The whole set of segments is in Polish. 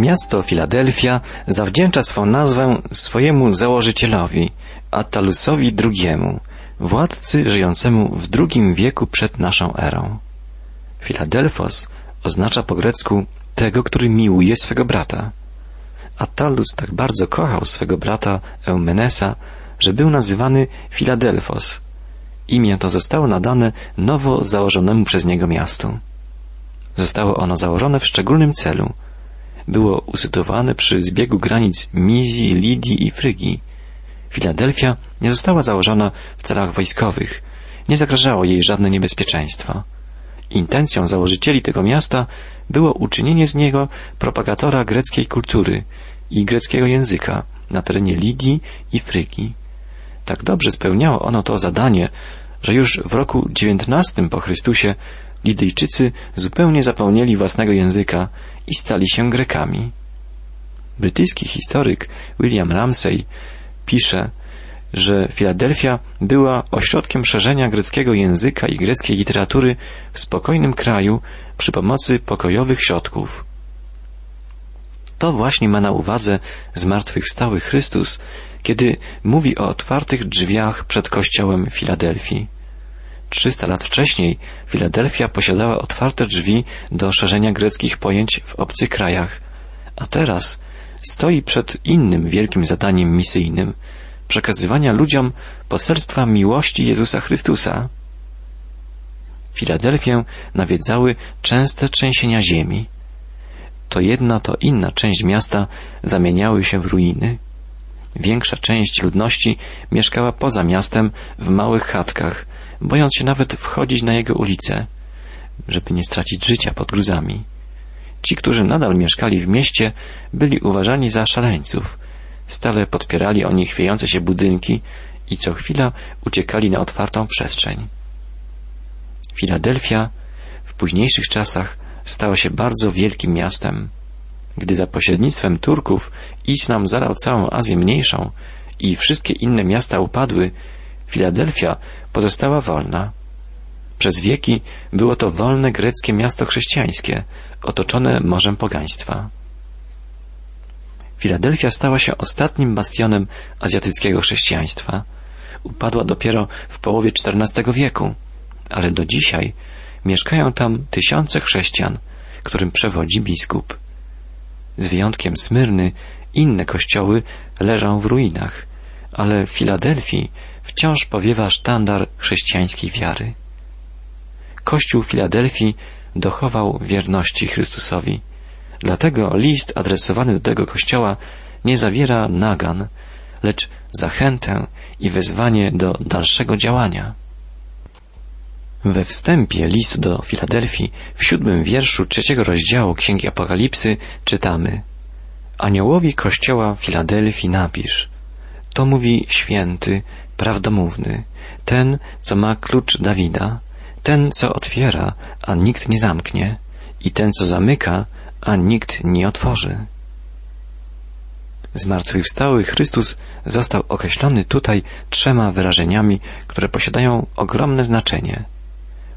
Miasto Filadelfia zawdzięcza swą nazwę swojemu założycielowi, Attalusowi II, władcy żyjącemu w II wieku przed naszą erą. Filadelfos oznacza po grecku tego, który miłuje swego brata. Attalus tak bardzo kochał swego brata Eumenesa, że był nazywany Filadelfos. Imię to zostało nadane nowo założonemu przez niego miastu. Zostało ono założone w szczególnym celu. Było usytuowane przy zbiegu granic Mizji, Lidii i Frygii. Filadelfia nie została założona w celach wojskowych. Nie zagrażało jej żadne niebezpieczeństwo. Intencją założycieli tego miasta było uczynienie z niego propagatora greckiej kultury i greckiego języka na terenie Lidii i Frygii. Tak dobrze spełniało ono to zadanie, że już w roku XIX po Chrystusie Lidyjczycy zupełnie zapomnieli własnego języka i stali się Grekami. Brytyjski historyk William Ramsay pisze, że Filadelfia była ośrodkiem szerzenia greckiego języka i greckiej literatury w spokojnym kraju przy pomocy pokojowych środków. To właśnie ma na uwadze zmartwychwstały Chrystus, kiedy mówi o otwartych drzwiach przed kościołem Filadelfii. Trzysta lat wcześniej Filadelfia posiadała otwarte drzwi do szerzenia greckich pojęć w obcych krajach, a teraz stoi przed innym wielkim zadaniem misyjnym przekazywania ludziom poselstwa miłości Jezusa Chrystusa. Filadelfię nawiedzały częste trzęsienia ziemi. To jedna, to inna część miasta zamieniały się w ruiny. Większa część ludności mieszkała poza miastem w małych chatkach, bojąc się nawet wchodzić na jego ulice, żeby nie stracić życia pod gruzami. Ci, którzy nadal mieszkali w mieście, byli uważani za szaleńców. Stale podpierali oni chwiejące się budynki i co chwila uciekali na otwartą przestrzeń. Filadelfia w późniejszych czasach stała się bardzo wielkim miastem. Gdy za pośrednictwem Turków islam zalał całą Azję Mniejszą i wszystkie inne miasta upadły, Filadelfia pozostała wolna. Przez wieki było to wolne greckie miasto chrześcijańskie, otoczone morzem pogaństwa. Filadelfia stała się ostatnim bastionem azjatyckiego chrześcijaństwa. Upadła dopiero w połowie XIV wieku, ale do dzisiaj mieszkają tam tysiące chrześcijan, którym przewodzi biskup. Z wyjątkiem Smyrny, inne kościoły leżą w ruinach, ale w Filadelfii wciąż powiewa sztandar chrześcijańskiej wiary. Kościół Filadelfii dochował wierności Chrystusowi. Dlatego list adresowany do tego kościoła nie zawiera nagan, lecz zachętę i wezwanie do dalszego działania. We wstępie listu do Filadelfii w siódmym wierszu trzeciego rozdziału Księgi Apokalipsy czytamy Aniołowi kościoła Filadelfii napisz To mówi święty, prawdomówny, ten, co ma klucz Dawida, ten, co otwiera, a nikt nie zamknie, i ten, co zamyka, a nikt nie otworzy. Zmartwychwstały Chrystus został określony tutaj trzema wyrażeniami, które posiadają ogromne znaczenie.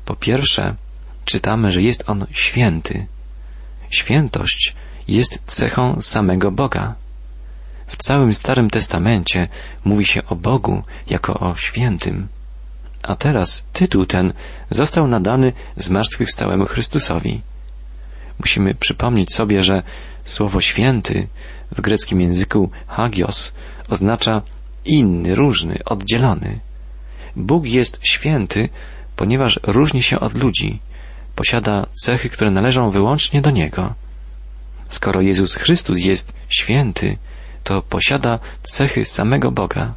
Po pierwsze, czytamy, że jest On święty. Świętość jest cechą samego Boga. W całym Starym Testamencie mówi się o Bogu jako o świętym. A teraz tytuł ten został nadany zmartwychwstałemu Chrystusowi. Musimy przypomnieć sobie, że słowo święty w greckim języku hagios oznacza inny, różny, oddzielony. Bóg jest święty, ponieważ różni się od ludzi, posiada cechy, które należą wyłącznie do Niego. Skoro Jezus Chrystus jest święty, to posiada cechy samego Boga.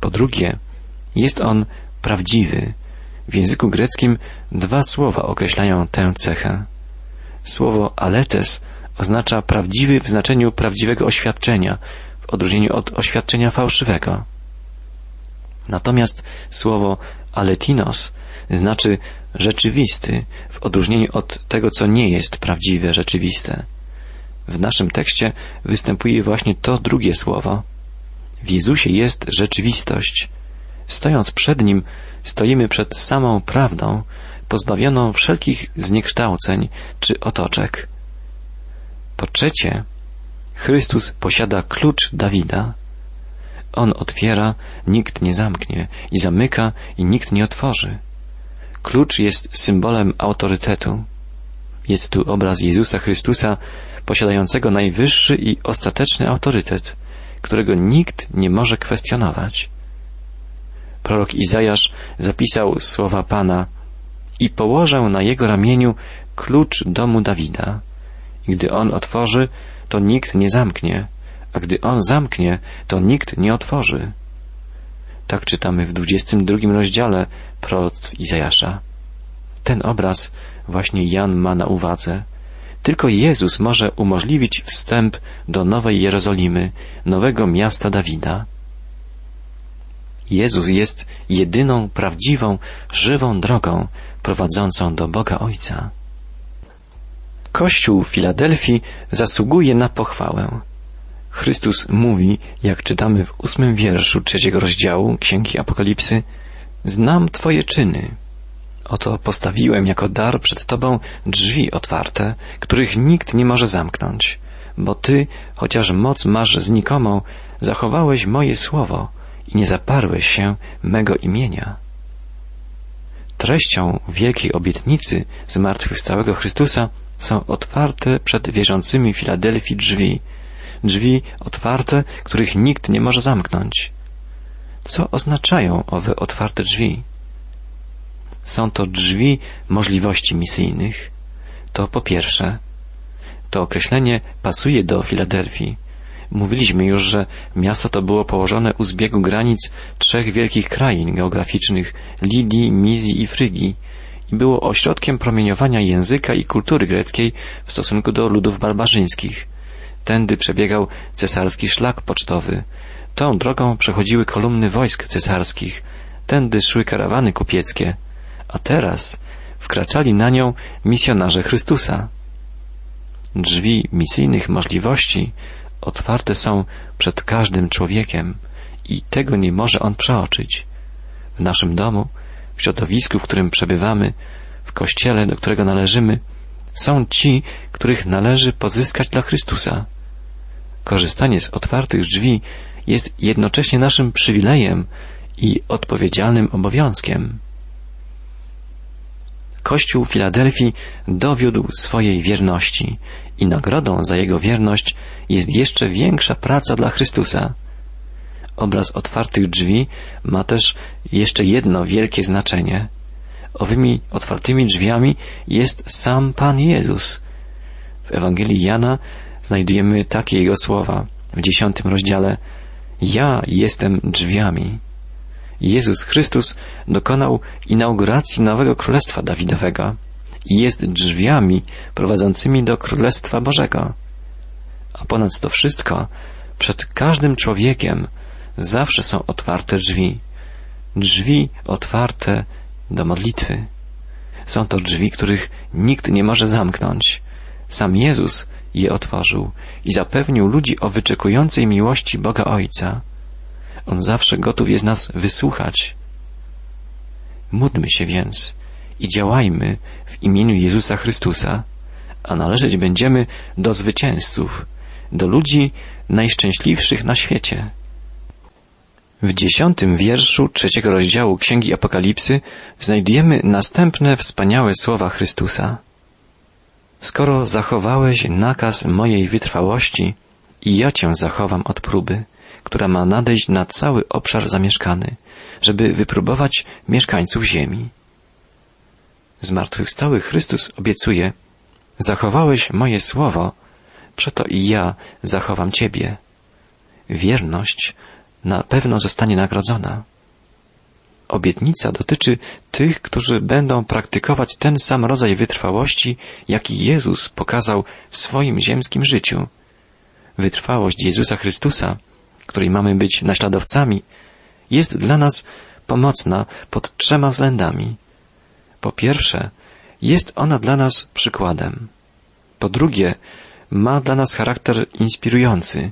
Po drugie, jest on prawdziwy. W języku greckim dwa słowa określają tę cechę. Słowo aletes oznacza prawdziwy w znaczeniu prawdziwego oświadczenia, w odróżnieniu od oświadczenia fałszywego. Natomiast słowo aletinos znaczy rzeczywisty, w odróżnieniu od tego, co nie jest prawdziwe, rzeczywiste. W naszym tekście występuje właśnie to drugie słowo. W Jezusie jest rzeczywistość. Stojąc przed Nim, stoimy przed samą prawdą, pozbawioną wszelkich zniekształceń czy otoczek. Podczas trzecie, Chrystus posiada klucz Dawida. On otwiera, nikt nie zamknie i zamyka i nikt nie otworzy. Klucz jest symbolem autorytetu. Jest tu obraz Jezusa Chrystusa, posiadającego najwyższy i ostateczny autorytet, którego nikt nie może kwestionować. Prorok Izajasz zapisał słowa Pana i położę na jego ramieniu klucz domu Dawida. Gdy on otworzy, to nikt nie zamknie, a gdy on zamknie, to nikt nie otworzy. Tak czytamy w 22 rozdziale proroctw Izajasza. Ten obraz właśnie Jan ma na uwadze. Tylko Jezus może umożliwić wstęp do Nowej Jerozolimy, nowego miasta Dawida. Jezus jest jedyną prawdziwą, żywą drogą prowadzącą do Boga Ojca. Kościół w Filadelfii zasługuje na pochwałę. Chrystus mówi, jak czytamy w ósmym wierszu trzeciego rozdziału Księgi Apokalipsy, Znam Twoje czyny. Oto postawiłem jako dar przed Tobą drzwi otwarte, których nikt nie może zamknąć, bo Ty, chociaż moc masz znikomą, zachowałeś moje słowo i nie zaparłeś się mego imienia. Treścią wielkiej obietnicy zmartwychwstałego Chrystusa są otwarte przed wierzącymi Filadelfii drzwi, drzwi otwarte, których nikt nie może zamknąć. Co oznaczają owe otwarte drzwi? Są to drzwi możliwości misyjnych. To po pierwsze, to określenie pasuje do Filadelfii. Mówiliśmy już, że miasto to było położone u zbiegu granic trzech wielkich krain geograficznych Lidii, Mizji i Frygii i było ośrodkiem promieniowania języka i kultury greckiej w stosunku do ludów barbarzyńskich. Tędy przebiegał cesarski szlak pocztowy. Tą drogą przechodziły kolumny wojsk cesarskich. Tędy szły karawany kupieckie. A teraz wkraczali na nią misjonarze Chrystusa. Drzwi misyjnych możliwości otwarte są przed każdym człowiekiem i tego nie może on przeoczyć. W naszym domu, w środowisku, w którym przebywamy, w kościele, do którego należymy, są ci, których należy pozyskać dla Chrystusa. Korzystanie z otwartych drzwi jest jednocześnie naszym przywilejem i odpowiedzialnym obowiązkiem. Kościół Filadelfii dowiódł swojej wierności i nagrodą za jego wierność jest jeszcze większa praca dla Chrystusa. Obraz otwartych drzwi ma też jeszcze jedno wielkie znaczenie. Owymi otwartymi drzwiami jest sam Pan Jezus. W Ewangelii Jana znajdujemy takie jego słowa w dziesiątym rozdziale. Ja jestem drzwiami. Jezus Chrystus dokonał inauguracji nowego Królestwa Dawidowego i jest drzwiami prowadzącymi do Królestwa Bożego. A ponad to wszystko, przed każdym człowiekiem zawsze są otwarte drzwi. Drzwi otwarte do modlitwy. Są to drzwi, których nikt nie może zamknąć. Sam Jezus je otworzył i zapewnił ludzi o wyczekującej miłości Boga Ojca. On zawsze gotów jest nas wysłuchać. Módlmy się więc i działajmy w imieniu Jezusa Chrystusa, a należeć będziemy do zwycięzców, do ludzi najszczęśliwszych na świecie. W dziesiątym wierszu trzeciego rozdziału Księgi Apokalipsy znajdujemy następne wspaniałe słowa Chrystusa. Skoro zachowałeś nakaz mojej wytrwałości, i ja cię zachowam od próby, która ma nadejść na cały obszar zamieszkany, żeby wypróbować mieszkańców ziemi. Zmartwychwstały Chrystus obiecuje, zachowałeś moje słowo, przeto i ja zachowam Ciebie. Wierność na pewno zostanie nagrodzona. Obietnica dotyczy tych, którzy będą praktykować ten sam rodzaj wytrwałości, jaki Jezus pokazał w swoim ziemskim życiu. Wytrwałość Jezusa Chrystusa, której mamy być naśladowcami, jest dla nas pomocna pod trzema względami. Po pierwsze, jest ona dla nas przykładem. Po drugie, ma dla nas charakter inspirujący.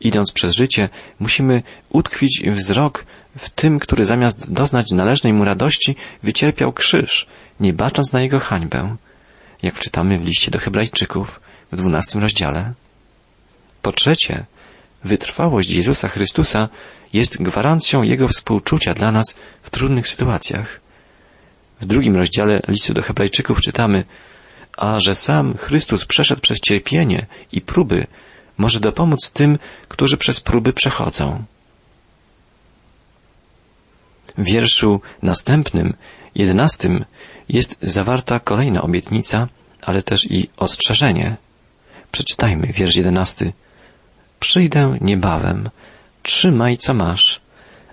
Idąc przez życie, musimy utkwić wzrok w tym, który zamiast doznać należnej mu radości, wycierpiał krzyż, nie bacząc na jego hańbę. Jak czytamy w liście do Hebrajczyków, w dwunastym rozdziale. Po trzecie, wytrwałość Jezusa Chrystusa jest gwarancją Jego współczucia dla nas w trudnych sytuacjach. W drugim rozdziale listu do Hebrajczyków czytamy, a że sam Chrystus przeszedł przez cierpienie i próby, może dopomóc tym, którzy przez próby przechodzą. W wierszu następnym, jedenastym, jest zawarta kolejna obietnica, ale też i ostrzeżenie. Przeczytajmy wiersz jedenasty. Przyjdę niebawem, trzymaj co masz,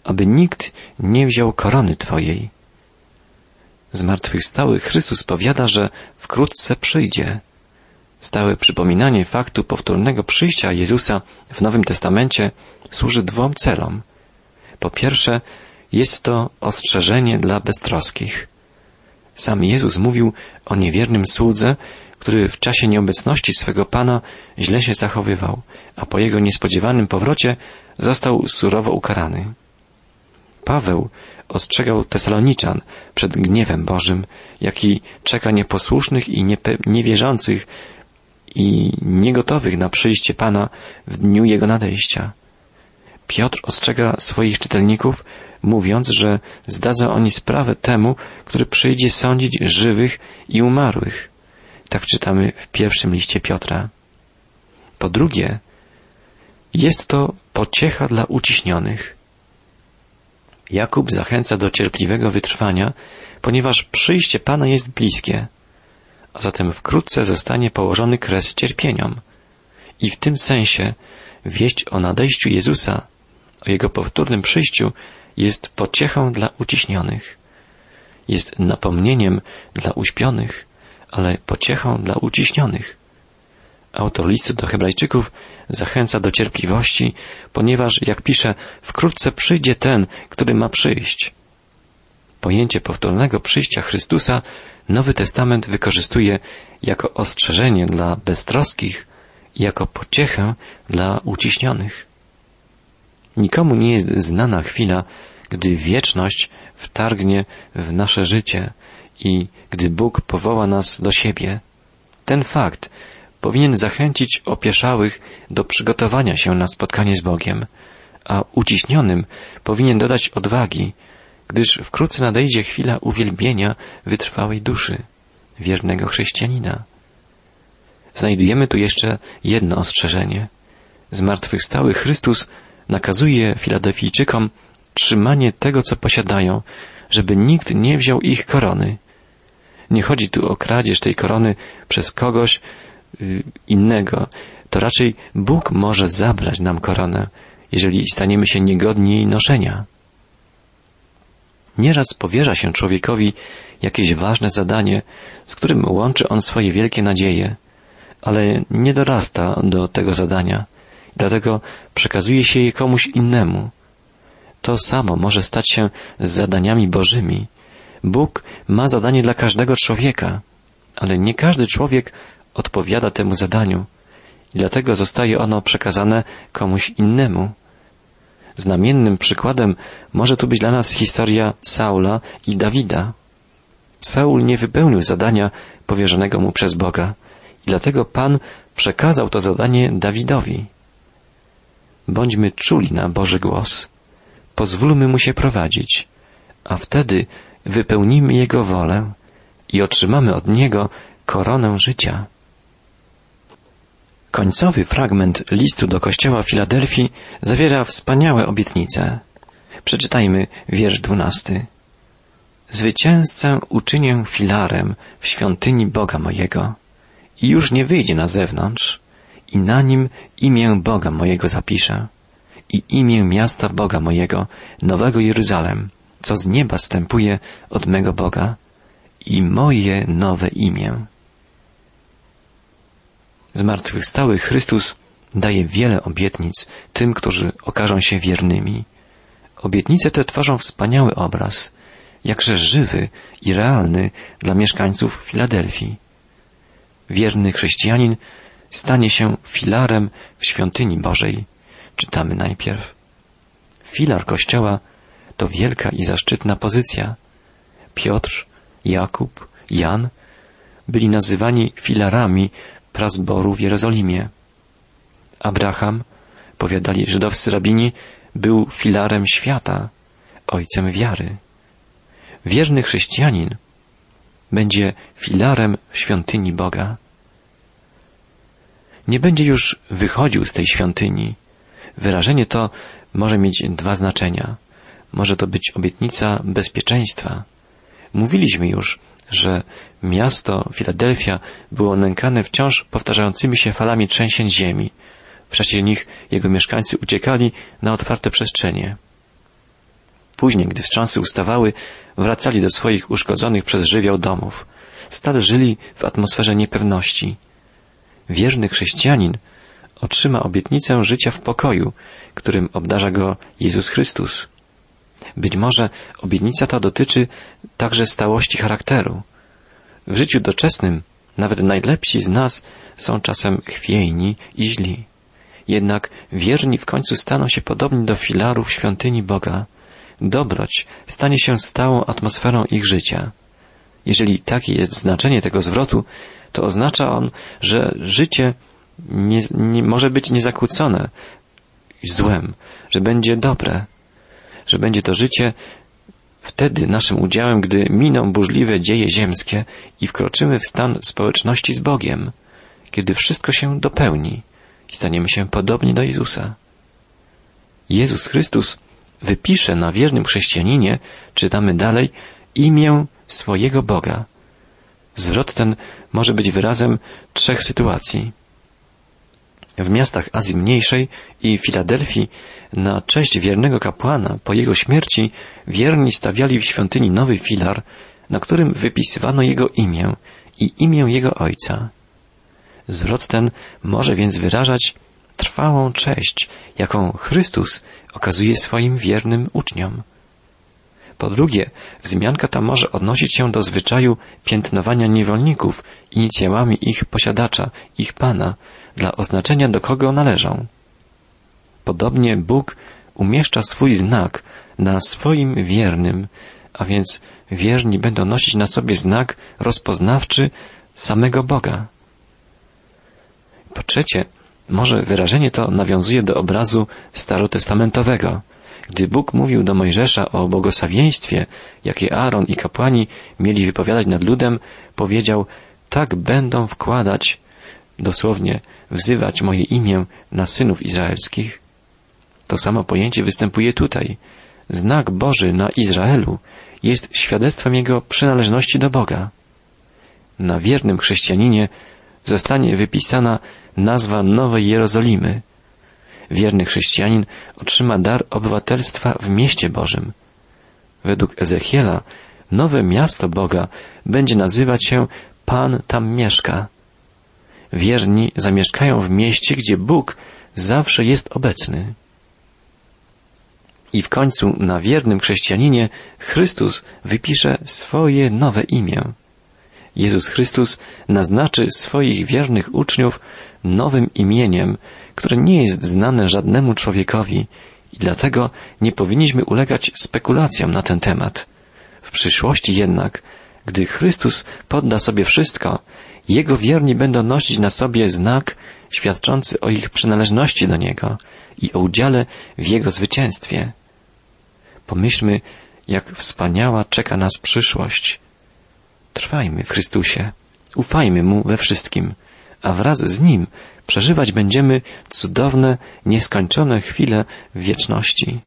aby nikt nie wziął korony Twojej. Zmartwychwstały Chrystus powiada, że wkrótce przyjdzie. Stałe przypominanie faktu powtórnego przyjścia Jezusa w Nowym Testamencie służy dwom celom. Po pierwsze, jest to ostrzeżenie dla beztroskich. Sam Jezus mówił o niewiernym słudze, który w czasie nieobecności swego Pana źle się zachowywał, a po jego niespodziewanym powrocie został surowo ukarany. Paweł ostrzegał Tesaloniczan przed gniewem Bożym, jaki czeka nieposłusznych i niewierzących i niegotowych na przyjście Pana w dniu Jego nadejścia. Piotr ostrzega swoich czytelników, mówiąc, że zdadzą oni sprawę temu, który przyjdzie sądzić żywych i umarłych. Tak czytamy w pierwszym liście Piotra. Po drugie, jest to pociecha dla uciśnionych. Jakub zachęca do cierpliwego wytrwania, ponieważ przyjście Pana jest bliskie, a zatem wkrótce zostanie położony kres cierpieniom. I w tym sensie wieść o nadejściu Jezusa, o Jego powtórnym przyjściu jest pociechą dla uciśnionych, jest napomnieniem dla uśpionych, ale pociechą dla uciśnionych. Autor listu do Hebrajczyków zachęca do cierpliwości, ponieważ, jak pisze, wkrótce przyjdzie ten, który ma przyjść. Pojęcie powtórnego przyjścia Chrystusa Nowy Testament wykorzystuje jako ostrzeżenie dla beztroskich i jako pociechę dla uciśnionych. Nikomu nie jest znana chwila, gdy wieczność wtargnie w nasze życie i gdy Bóg powoła nas do siebie. Ten fakt powinien zachęcić opieszałych do przygotowania się na spotkanie z Bogiem, a uciśnionym powinien dodać odwagi, gdyż wkrótce nadejdzie chwila uwielbienia wytrwałej duszy, wiernego chrześcijanina. Znajdujemy tu jeszcze jedno ostrzeżenie. Zmartwychwstały Chrystus nakazuje Filadelfijczykom trzymanie tego, co posiadają, żeby nikt nie wziął ich korony. Nie chodzi tu o kradzież tej korony przez kogoś y, innego. To raczej Bóg może zabrać nam koronę, jeżeli staniemy się niegodni jej noszenia. Nieraz powierza się człowiekowi jakieś ważne zadanie, z którym łączy on swoje wielkie nadzieje, ale nie dorasta do tego zadania, dlatego przekazuje się je komuś innemu. To samo może stać się z zadaniami Bożymi. Bóg ma zadanie dla każdego człowieka, ale nie każdy człowiek odpowiada temu zadaniu i dlatego zostaje ono przekazane komuś innemu. Znamiennym przykładem może tu być dla nas historia Saula i Dawida. Saul nie wypełnił zadania powierzonego mu przez Boga i dlatego Pan przekazał to zadanie Dawidowi. Bądźmy czuli na Boży głos. Pozwólmy mu się prowadzić, a wtedy wypełnimy jego wolę i otrzymamy od niego koronę życia. Końcowy fragment listu do kościoła Filadelfii zawiera wspaniałe obietnice. Przeczytajmy wiersz dwunasty. Zwycięzcę uczynię filarem w świątyni Boga mojego i już nie wyjdzie na zewnątrz i na nim imię Boga mojego zapiszę i imię miasta Boga mojego, Nowego Jeruzalem, co z nieba stępuje od mego Boga i moje nowe imię. Zmartwychwstały Chrystus daje wiele obietnic tym, którzy okażą się wiernymi. Obietnice te tworzą wspaniały obraz, jakże żywy i realny dla mieszkańców Filadelfii. Wierny chrześcijanin stanie się filarem w świątyni Bożej. Czytamy najpierw. Filar Kościoła to wielka i zaszczytna pozycja. Piotr, Jakub, Jan byli nazywani filarami prazboru w Jerozolimie. Abraham, powiadali żydowscy rabini, był filarem świata, ojcem wiary. Wierny chrześcijanin będzie filarem świątyni Boga. Nie będzie już wychodził z tej świątyni. Wyrażenie to może mieć dwa znaczenia. Może to być obietnica bezpieczeństwa. Mówiliśmy już, że miasto Filadelfia było nękane wciąż powtarzającymi się falami trzęsień ziemi. W czasie nich jego mieszkańcy uciekali na otwarte przestrzenie. Później, gdy wstrząsy ustawały, wracali do swoich uszkodzonych przez żywioł domów. Stale żyli w atmosferze niepewności. Wierny chrześcijanin otrzyma obietnicę życia w pokoju, którym obdarza go Jezus Chrystus. Być może obietnica ta dotyczy także stałości charakteru. W życiu doczesnym nawet najlepsi z nas są czasem chwiejni i źli. Jednak wierni w końcu staną się podobni do filarów świątyni Boga. Dobroć stanie się stałą atmosferą ich życia. Jeżeli takie jest znaczenie tego zwrotu, to oznacza on, że życie nie, nie może być niezakłócone złem, że będzie dobre, że będzie to życie wtedy naszym udziałem, gdy miną burzliwe dzieje ziemskie i wkroczymy w stan społeczności z Bogiem, kiedy wszystko się dopełni i staniemy się podobni do Jezusa. Jezus Chrystus wypisze na wiernym chrześcijaninie, czytamy dalej, imię swojego Boga. Zwrot ten może być wyrazem trzech sytuacji. W miastach Azji Mniejszej i Filadelfii na cześć wiernego kapłana po jego śmierci wierni stawiali w świątyni nowy filar, na którym wypisywano jego imię i imię jego ojca. Zwrot ten może więc wyrażać trwałą cześć, jaką Chrystus okazuje swoim wiernym uczniom. Po drugie, wzmianka ta może odnosić się do zwyczaju piętnowania niewolników inicjałami ich posiadacza, ich pana, dla oznaczenia do kogo należą. Podobnie Bóg umieszcza swój znak na swoim wiernym, a więc wierni będą nosić na sobie znak rozpoznawczy samego Boga. Po trzecie, może wyrażenie to nawiązuje do obrazu starotestamentowego, gdy Bóg mówił do Mojżesza o błogosławieństwie, jakie Aaron i kapłani mieli wypowiadać nad ludem, powiedział, tak będą wkładać, dosłownie wzywać moje imię na synów izraelskich. To samo pojęcie występuje tutaj. Znak Boży na Izraelu jest świadectwem jego przynależności do Boga. Na wiernym chrześcijaninie zostanie wypisana nazwa Nowej Jerozolimy, wierny chrześcijanin otrzyma dar obywatelstwa w mieście Bożym. Według Ezechiela nowe miasto Boga będzie nazywać się Pan tam mieszka. Wierni zamieszkają w mieście, gdzie Bóg zawsze jest obecny. I w końcu na wiernym chrześcijaninie Chrystus wypisze swoje nowe imię. Jezus Chrystus naznaczy swoich wiernych uczniów nowym imieniem, które nie jest znane żadnemu człowiekowi i dlatego nie powinniśmy ulegać spekulacjom na ten temat. W przyszłości jednak, gdy Chrystus podda sobie wszystko, Jego wierni będą nosić na sobie znak świadczący o ich przynależności do Niego i o udziale w Jego zwycięstwie. Pomyślmy, jak wspaniała czeka nas przyszłość. Trwajmy w Chrystusie, ufajmy Mu we wszystkim, a wraz z Nim przeżywać będziemy cudowne, nieskończone chwile wieczności.